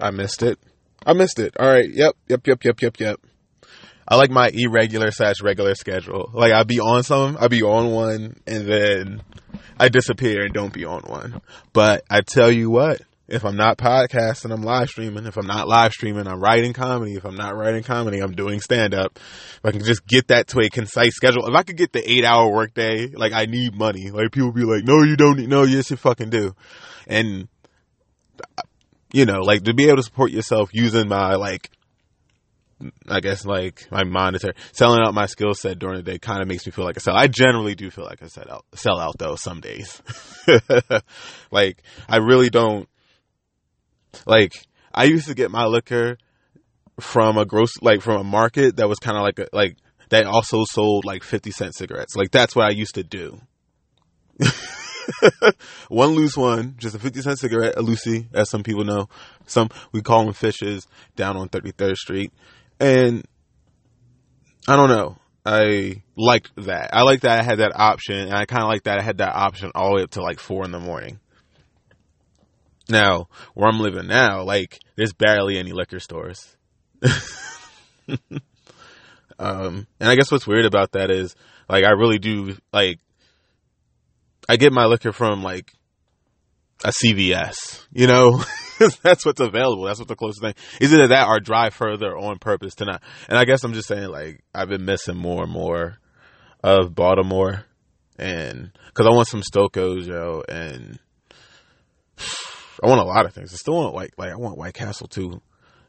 I missed it. I missed it. All right. Yep. Yep. Yep. Yep. Yep. Yep. I like my irregular slash regular schedule. Like I'll be on some, I'll be on one, and then I disappear and don't be on one. But I tell you what, if I'm not podcasting, I'm live streaming. If I'm not live streaming, I'm writing comedy. If I'm not writing comedy, I'm doing stand up. If I can just get that to a concise schedule, if I could get the eight hour workday, like I need money. Like people be like, no, you don't need, no, yes, you fucking do. And, you know, like to be able to support yourself using my like I guess like my monitor selling out my skill set during the day kind of makes me feel like a sell. I generally do feel like a sell out, sell out though some days. like I really don't like I used to get my liquor from a gross like from a market that was kind of like a, like that also sold like 50 cent cigarettes. Like that's what I used to do. one loose one, just a 50 cent cigarette, a Lucy, as some people know. Some, we call them fishes down on 33rd Street. And I don't know. I liked that. I like that I had that option, and I kind of like that I had that option all the way up to like four in the morning. Now, where I'm living now, like there's barely any liquor stores. um, and I guess what's weird about that is, like, I really do like. I get my liquor from like a CVS, you know. that's what's available. That's what the closest thing is. Either that or drive further on purpose to not. And I guess I'm just saying, like, I've been missing more and more of Baltimore, and because I want some Stokos, yo, and I want a lot of things. I still want White, like I want White Castle too,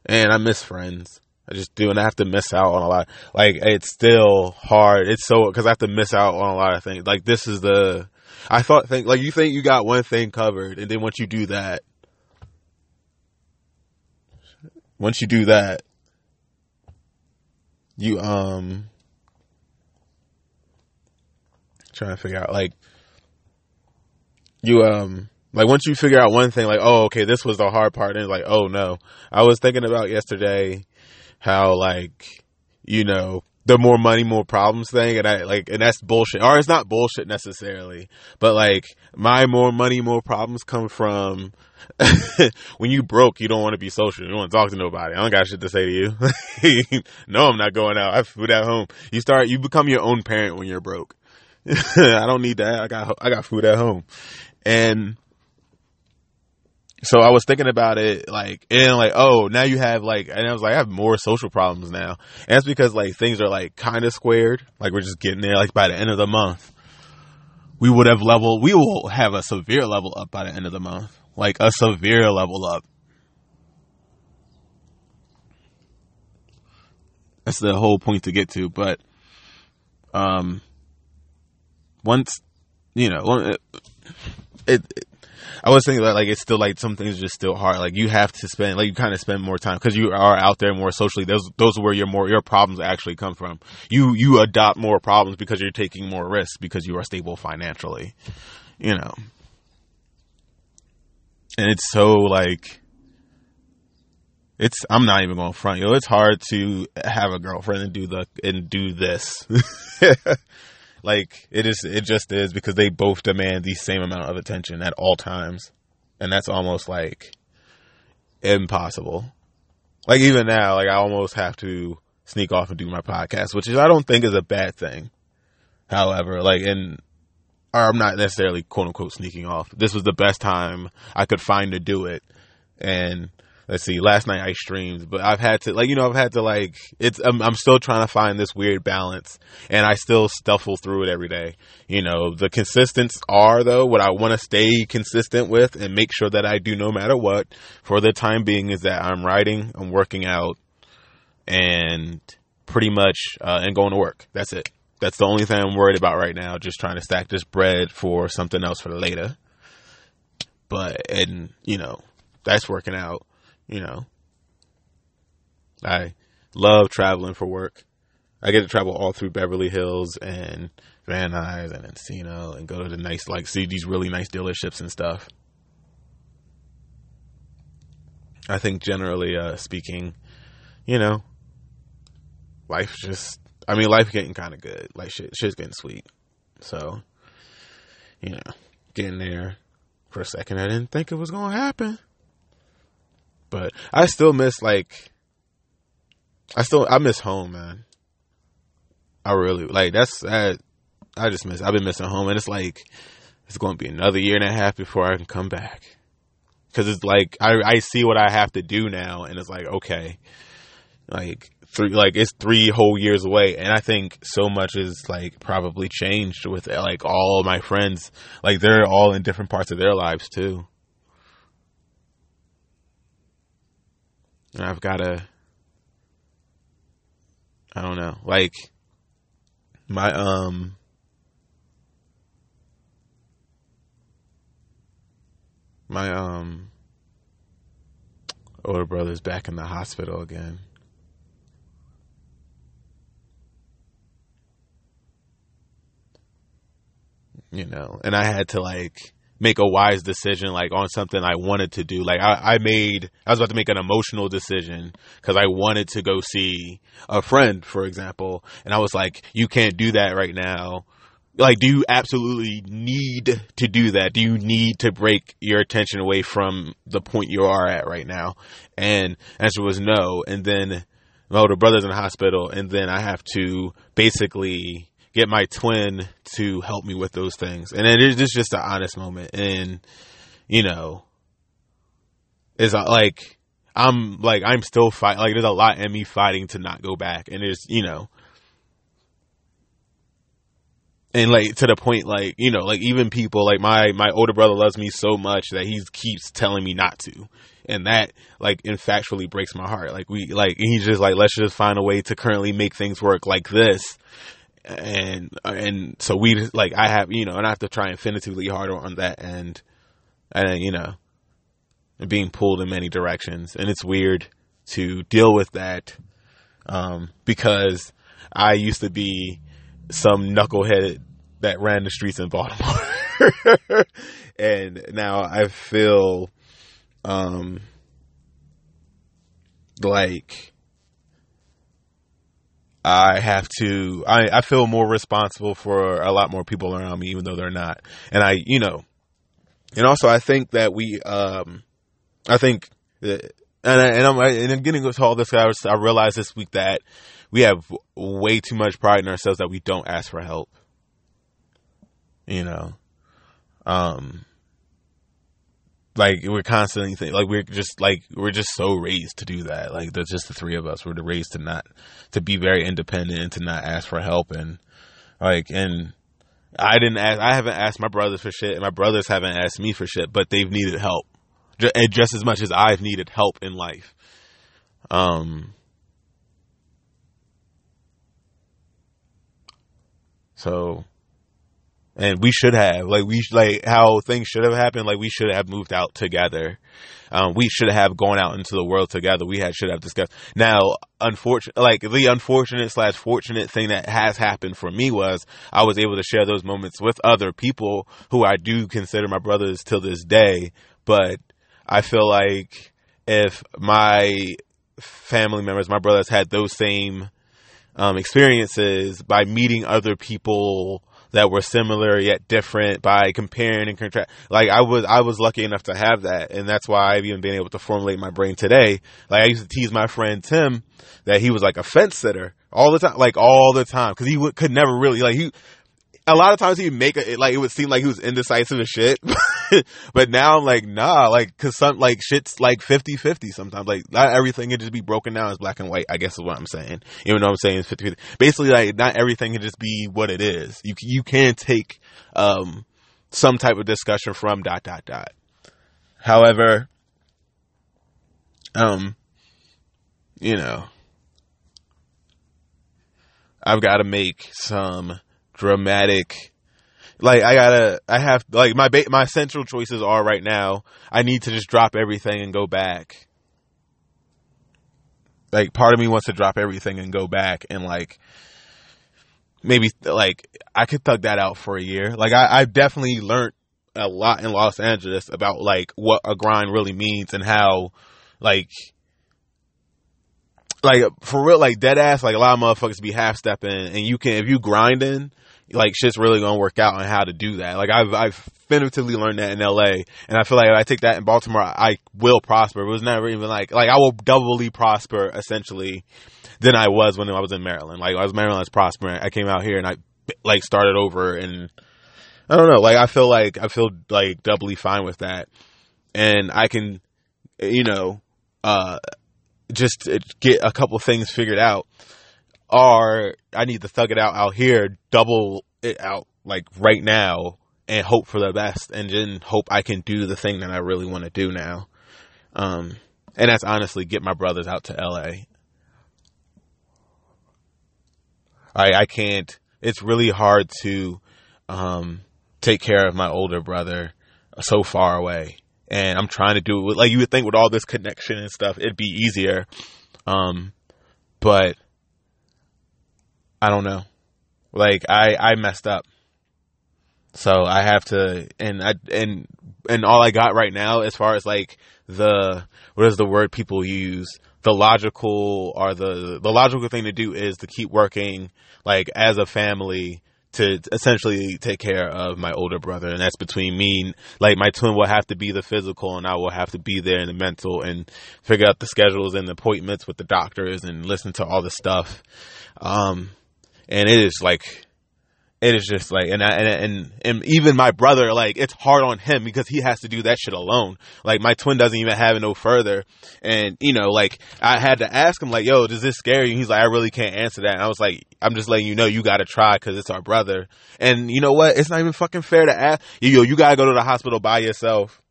and I miss friends. I just do, and I have to miss out on a lot. Like it's still hard. It's so because I have to miss out on a lot of things. Like this is the. I thought think like you think you got one thing covered, and then once you do that, once you do that, you um trying to figure out like you um like once you figure out one thing like oh okay this was the hard part and like oh no. I was thinking about yesterday how like you know the more money more problems thing and i like and that's bullshit or it's not bullshit necessarily but like my more money more problems come from when you broke, you don't want to be social. You don't want to talk to nobody. I don't got shit to say to you. no, I'm not going out. I have food at home. You start, you become your own parent when you're broke. I don't need that. I got, I got food at home. And so I was thinking about it, like, and like, oh, now you have like, and I was like, I have more social problems now. And that's because like things are like kind of squared. Like we're just getting there. Like by the end of the month, we would have level, we will have a severe level up by the end of the month like a severe level up. That's the whole point to get to, but um, once you know, it, it, it I was thinking that like it's still like some things are just still hard. Like you have to spend like you kind of spend more time because you are out there more socially. Those those are where your more your problems actually come from. You you adopt more problems because you're taking more risks because you are stable financially. You know, and it's so like it's I'm not even going front yo. It's hard to have a girlfriend and do the and do this. like it is it just is because they both demand the same amount of attention at all times. And that's almost like impossible. Like even now, like I almost have to sneak off and do my podcast, which is I don't think is a bad thing. However, like and or I'm not necessarily quote unquote sneaking off. This was the best time I could find to do it. And let's see, last night I streamed, but I've had to like, you know, I've had to like, it's, I'm, I'm still trying to find this weird balance and I still stuffle through it every day. You know, the consistents are though what I want to stay consistent with and make sure that I do no matter what for the time being is that I'm writing, I'm working out and pretty much, uh, and going to work. That's it. That's the only thing I'm worried about right now. Just trying to stack this bread for something else for later. But and you know that's working out. You know, I love traveling for work. I get to travel all through Beverly Hills and Van Nuys and Encino and go to the nice, like, see these really nice dealerships and stuff. I think generally uh, speaking, you know, life just I mean, life getting kind of good. Like shit, shit's getting sweet. So, you know, getting there for a second, I didn't think it was gonna happen, But I still miss like I still I miss home, man. I really like that's I, I just miss I've been missing home and it's like it's going to be another year and a half before I can come back. Cuz it's like I I see what I have to do now and it's like okay. Like three like it's 3 whole years away and I think so much is like probably changed with like all my friends like they're all in different parts of their lives too. And I've got to I don't know. Like my um my um older brother's back in the hospital again. You know, and I had to like make a wise decision like on something I wanted to do. Like I, I made, I was about to make an emotional decision because I wanted to go see a friend, for example, and I was like, you can't do that right now. Like, do you absolutely need to do that? Do you need to break your attention away from the point you are at right now? And answer was no. And then my older brother's in the hospital, and then I have to basically get my twin to help me with those things. And it is just an honest moment. And, you know, it's uh, like, I'm like, I'm still fighting. Like, there's a lot in me fighting to not go back. And there's, you know, and like to the point, like, you know, like even people like my, my older brother loves me so much that he keeps telling me not to. And that like infactually breaks my heart. Like we, like, he's just like, let's just find a way to currently make things work like this and and so we like I have you know and I have to try infinitively harder on that end and you know being pulled in many directions. And it's weird to deal with that um, because I used to be some knucklehead that ran the streets in Baltimore. And now I feel um like I have to, I, I feel more responsible for a lot more people around me, even though they're not. And I, you know, and also I think that we, um, I think, and, I, and I'm, and I'm getting to all this, I, was, I realized this week that we have way too much pride in ourselves that we don't ask for help. You know, um, like we're constantly think, like we're just like we're just so raised to do that. Like there's just the three of us. We're raised to not to be very independent and to not ask for help and like and I didn't ask. I haven't asked my brothers for shit, and my brothers haven't asked me for shit. But they've needed help, and just as much as I've needed help in life. Um. So and we should have like we like how things should have happened like we should have moved out together. Um, we should have gone out into the world together. We had should have discussed. Now unfortunate like the unfortunate slash fortunate thing that has happened for me was i was able to share those moments with other people who i do consider my brothers till this day. But i feel like if my family members my brothers had those same um, experiences by meeting other people that were similar yet different by comparing and contrast. Like I was, I was lucky enough to have that, and that's why I've even been able to formulate my brain today. Like I used to tease my friend Tim that he was like a fence sitter all the time, like all the time, because he would, could never really like he. A lot of times he'd make it like it would seem like he was indecisive as shit, but now I'm like nah, like cause some like shit's like 50-50 sometimes. Like not everything can just be broken down as black and white. I guess is what I'm saying. Even though I'm saying it's 50-50. Basically, like not everything can just be what it is. You you can take um some type of discussion from dot dot dot. However, um, you know, I've got to make some dramatic like I gotta, I have like my ba- my central choices are right now. I need to just drop everything and go back. Like part of me wants to drop everything and go back and like maybe like I could thug that out for a year. Like I, I've definitely learned a lot in Los Angeles about like what a grind really means and how like like for real like dead ass like a lot of motherfuckers be half stepping and you can if you grinding like shit's really gonna work out on how to do that. Like I've I've definitively learned that in LA, and I feel like if I take that in Baltimore, I will prosper. It was never even like like I will doubly prosper essentially than I was when I was in Maryland. Like I was Maryland, I was prospering. I came out here and I like started over, and I don't know. Like I feel like I feel like doubly fine with that, and I can, you know, uh, just get a couple things figured out or I need to thug it out out here, double it out like right now and hope for the best and then hope I can do the thing that I really want to do now. Um, and that's honestly get my brothers out to LA. I, I can't, it's really hard to, um, take care of my older brother so far away. And I'm trying to do it like you would think with all this connection and stuff, it'd be easier. Um, but I don't know. Like I I messed up. So I have to and I and and all I got right now as far as like the what is the word people use the logical or the the logical thing to do is to keep working like as a family to essentially take care of my older brother and that's between me like my twin will have to be the physical and I will have to be there in the mental and figure out the schedules and the appointments with the doctors and listen to all the stuff um and it is like it is just like and I, and and even my brother like it's hard on him because he has to do that shit alone. Like my twin doesn't even have it no further. And you know like i had to ask him like yo does this scare you? And he's like i really can't answer that. And i was like i'm just letting you know you gotta try because it's our brother. And you know what? It's not even fucking fair to ask. Yo you gotta go to the hospital by yourself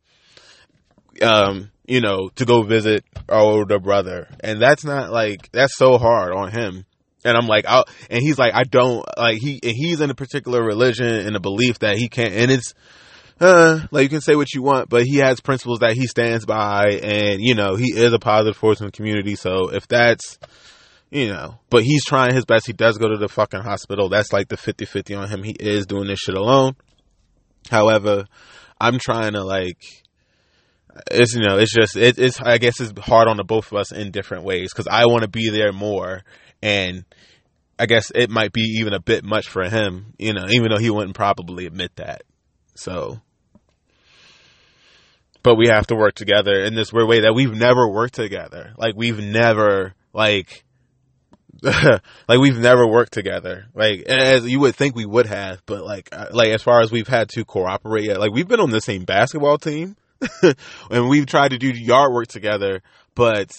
um you know to go visit our older brother. And that's not like that's so hard on him and I'm like, i and he's like, I don't like he, and he's in a particular religion and a belief that he can't, and it's, uh, like you can say what you want, but he has principles that he stands by, and you know, he is a positive force in the community. So if that's, you know, but he's trying his best. He does go to the fucking hospital. That's like the 50 50 on him. He is doing this shit alone. However, I'm trying to like, it's you know it's just it, it's I guess it's hard on the both of us in different ways because I want to be there more and I guess it might be even a bit much for him, you know, even though he wouldn't probably admit that. So, but we have to work together in this weird way that we've never worked together. Like we've never like like we've never worked together. Like as you would think we would have, but like uh, like as far as we've had to cooperate, like we've been on the same basketball team and we've tried to do yard work together, but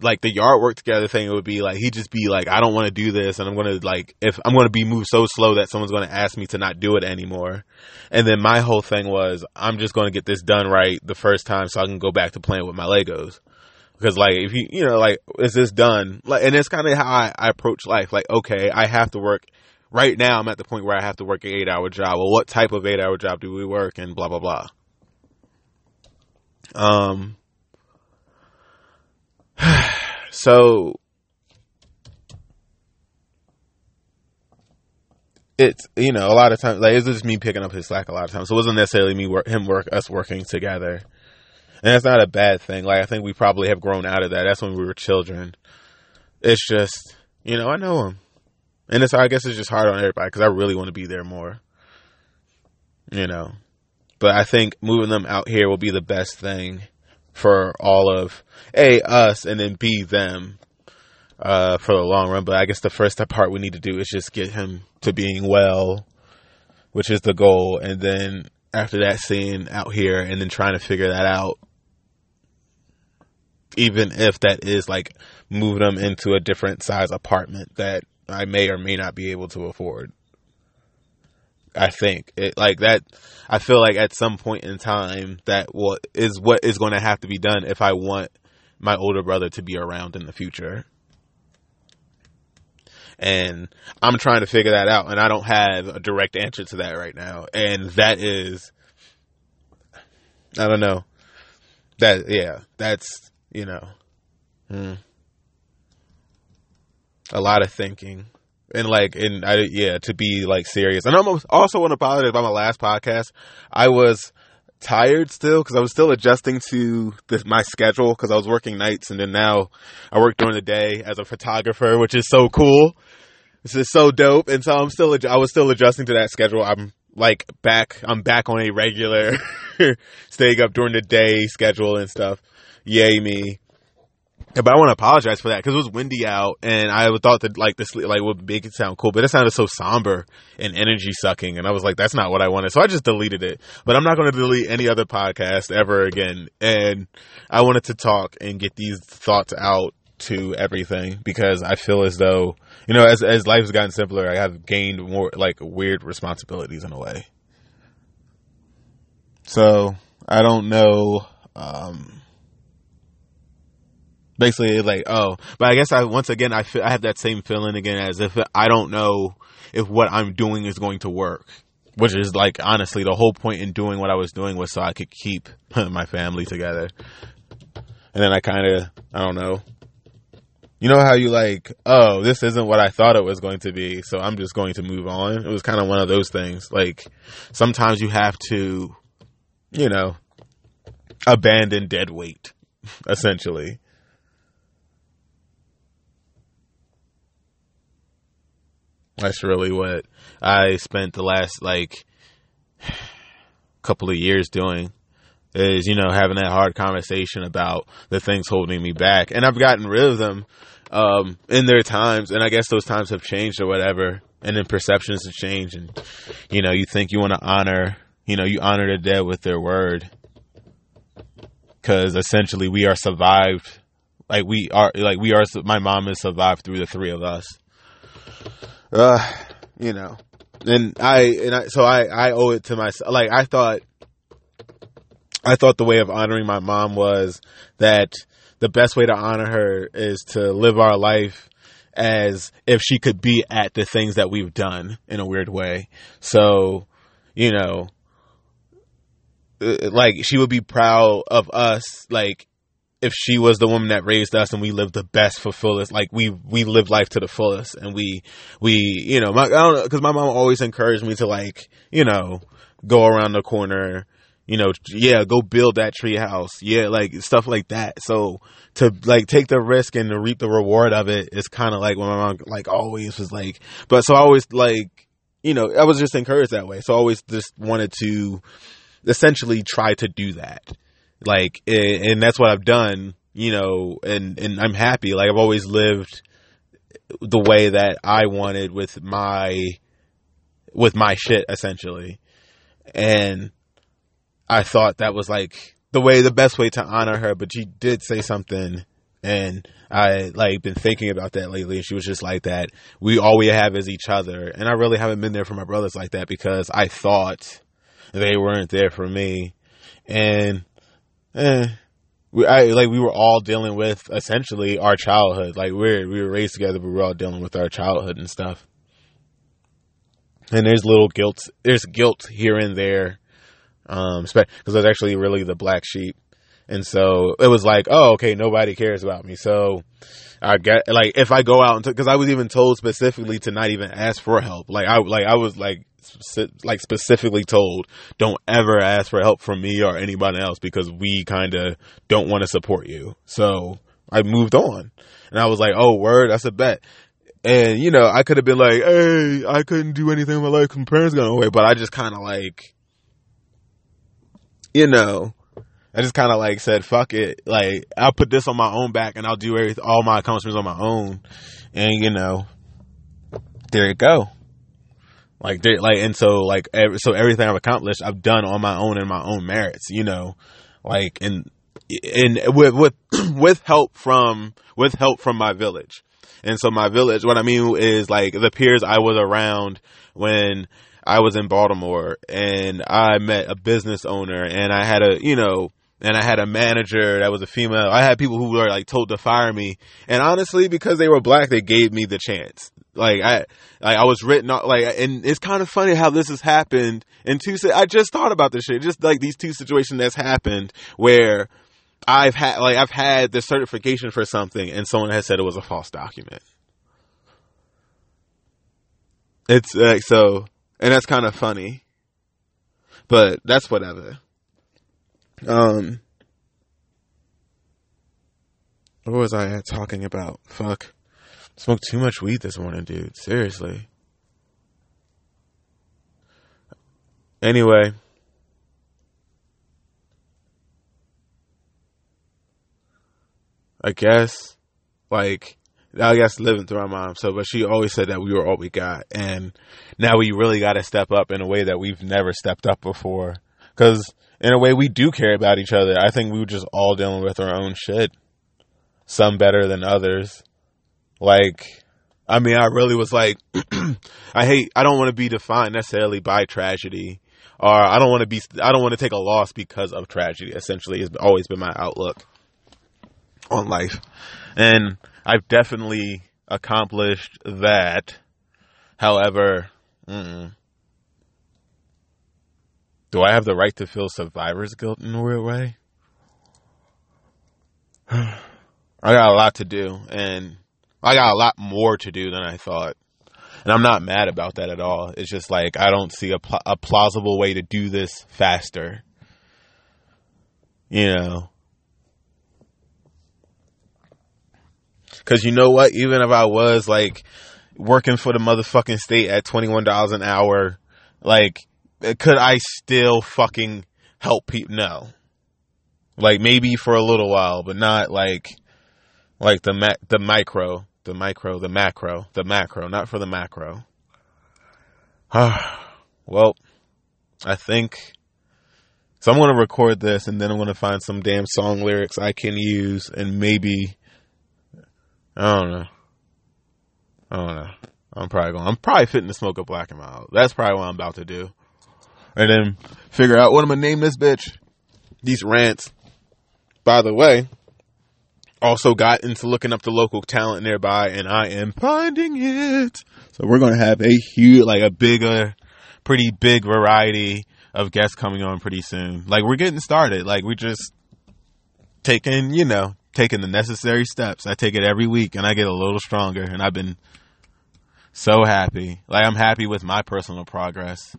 like the yard work together thing it would be like he'd just be like I don't want to do this and I'm to like if I'm to be moved so slow that someone's to ask me to not do it anymore. And then my whole thing was I'm just to get this done right the first time so I can go back to playing with my Legos. Because like if you you know like is this done? Like and it's kind of how I, I approach life. Like okay, I have to work right now I'm at the point where I have to work an 8-hour job. Well, what type of 8-hour job do we work and blah blah blah. Um so it's you know a lot of times like it's just me picking up his slack a lot of times. So it wasn't necessarily me work him work us working together, and that's not a bad thing. Like I think we probably have grown out of that. That's when we were children. It's just you know I know him, and it's I guess it's just hard on everybody because I really want to be there more. You know, but I think moving them out here will be the best thing for all of a us and then b them uh, for the long run. But I guess the first part we need to do is just get him to being well, which is the goal, and then after that, seeing out here and then trying to figure that out. Even if that is like moving them into a different size apartment that I may or may not be able to afford. I think it like that. I feel like at some point in time that what is what is going to have to be done if I want my older brother to be around in the future. And I'm trying to figure that out, and I don't have a direct answer to that right now. And that is, I don't know. That yeah, that's you know, hmm, a lot of thinking and like and I yeah to be like serious. And I'm also want to apologize about my last podcast. I was tired still because I was still adjusting to this, my schedule because I was working nights and then now I work during the day as a photographer, which is so cool. this is so dope. And so I'm still, I was still adjusting to that schedule. I'm like back, I'm back on a regular staying up during the day schedule and stuff. Yay me. But I want to apologize for that because it was windy out, and I thought that like this like would make it sound cool, but it sounded so somber and energy sucking, and I was like, that's not what I wanted, so I just deleted it. But I'm not going to delete any other podcast ever again, and I wanted to talk and get these thoughts out to everything because I feel as though you know, as as life has gotten simpler, I have gained more like weird responsibilities in a way. So I don't know. Um, basically like oh but i guess i once again i feel, i have that same feeling again as if i don't know if what i'm doing is going to work which is like honestly the whole point in doing what i was doing was so i could keep my family together. And then i kind of i don't know. You know how you like oh this isn't what i thought it was going to be so i'm just going to move on? It was kind of one of those things. Like sometimes you have to you know abandon dead weight essentially That's really what I spent the last like couple of years doing is you know having that hard conversation about the things holding me back. And I've gotten rid of them um, in their times. And I guess those times have changed or whatever. And then perceptions have changed. And you know you think you want to honor you know you honor the dead with their word. Because essentially we are survived like we are like we are my mom has survived through the three of us uh, you know, and I and I so I I owe it to myself. Like I thought, I thought the way of honoring my mom was that the best way to honor her is to live our life as if she could be at the things that we've done in a weird way. So, you know, uh, like she would be proud of us, like if she was the woman that raised us and we lived the best for fullest, like we we lived life to the fullest, and we we you know my I don't know because my mom always encouraged me to like you know go around the corner, you know yeah go build that tree house, yeah like stuff like that. So to like take the risk and to reap the reward of it is kind of like when my mom like always was like, but so I always like you know I was just encouraged that way, so I always just wanted to essentially try to do that like, and that's what I've done, you know, and, and I'm happy. Like, I've always lived the way that I wanted with my, with my shit, essentially. And I thought that was like the way, the best way to honor her, but she did say something and I like been thinking about that lately. And she was just like that. We all we have is each other, and I really haven't been there for my brothers like that because I thought they weren't there for me, and eh, we I, like we were all dealing with essentially our childhood. Like we're we were raised together, but we are all dealing with our childhood and stuff. And there's little guilt. There's guilt here and there, um, because was actually really the black sheep, and so it was like, oh, okay, nobody cares about me. So I get like if I go out and because I was even told specifically to not even ask for help. Like I like I was like like specifically told, don't ever ask for help from me or anybody else because we kind of don't want to support you. So I moved on, and I was like, oh word, that's a bet. And you know, I could have been like, hey, I couldn't do anything in my life my parents got away, but I just kind of like, you know. I just kind of like said, fuck it. Like, I'll put this on my own back and I'll do everything, all my accomplishments on my own. And, you know, there you go. Like, like, and so, like, every, so everything I've accomplished, I've done on my own and my own merits, you know, like, and, and with, with, with help from, with help from my village. And so my village, what I mean is like the peers I was around when I was in Baltimore and I met a business owner and I had a, you know, and I had a manager that was a female. I had people who were like told to fire me, and honestly, because they were black, they gave me the chance. Like I, like I was written like, and it's kind of funny how this has happened in two. I just thought about this shit, just like these two situations that's happened where I've had like I've had the certification for something, and someone has said it was a false document. It's like so, and that's kind of funny, but that's whatever. Um, what was I talking about? Fuck. Smoked too much weed this morning, dude. Seriously. Anyway. I guess, like, I guess living through my mom. So, but she always said that we were all we got. And now we really got to step up in a way that we've never stepped up before. Cause in a way we do care about each other. I think we were just all dealing with our own shit. Some better than others. Like, I mean, I really was like, I hate, I don't want to be defined necessarily by tragedy. Or I don't want to be, I don't want to take a loss because of tragedy, essentially, has always been my outlook on life. And I've definitely accomplished that. However, mm, do I have the right to feel survivor's guilt in a weird way? I got a lot to do, and I got a lot more to do than I thought. And I'm not mad about that at all. It's just like I don't see a, pl- a plausible way to do this faster. You know, Cause you know what? Even if I was like working for the motherfucking state at $21 an hour, like, could I still fucking help people? No. Like maybe for a little while, but not like, like the ma- the micro, the micro, the macro, the macro, not for the macro. well, I think so. I'm to record this and then I'm to find some damn song lyrics I can use and maybe I don't know. I don't know. I'm probably going. I'm probably fitting to smoke a black and mild. That's probably what I'm about to do, and then figure out what I'm gonna name this bitch. These rants. By the way, also got into looking up the local talent nearby, and I am finding it. So we're gonna have a huge, like a bigger, pretty big variety of guests coming on pretty soon. Like we're getting started. Like we just taking, you know, taking the necessary steps. I take it every week and I get a little stronger and I've been so happy. Like I'm happy with my personal progress.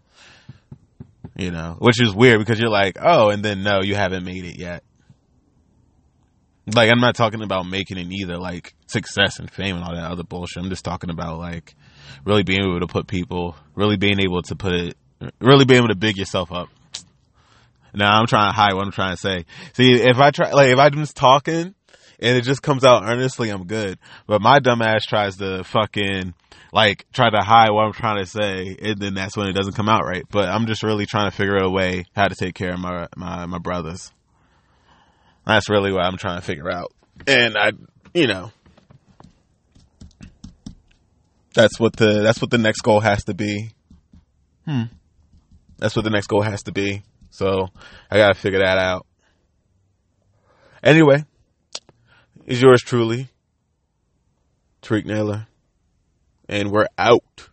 You know, which is weird because you're like, "Oh," and then no, you haven't made it yet. Like I'm not talking about making it either like success and fame and all that other bullshit. I'm just talking about like really being able to put people, really being able to put it, really being able to big yourself up. Now I'm trying to hide what I'm trying to say. See, if I try, like, if I'm just talking and it just comes out earnestly, I'm good. But my dumbass tries to fucking like try to hide what I'm trying to say, and then that's when it doesn't come out right. But I'm just really trying to figure out a way how to take care of my my my brothers. That's really what I'm trying to figure out, and I, you know, that's what the that's what the next goal has to be. Hmm. That's what the next goal has to be. So I gotta figure that out. Anyway, is yours truly, Tariq Naylor. And we're out.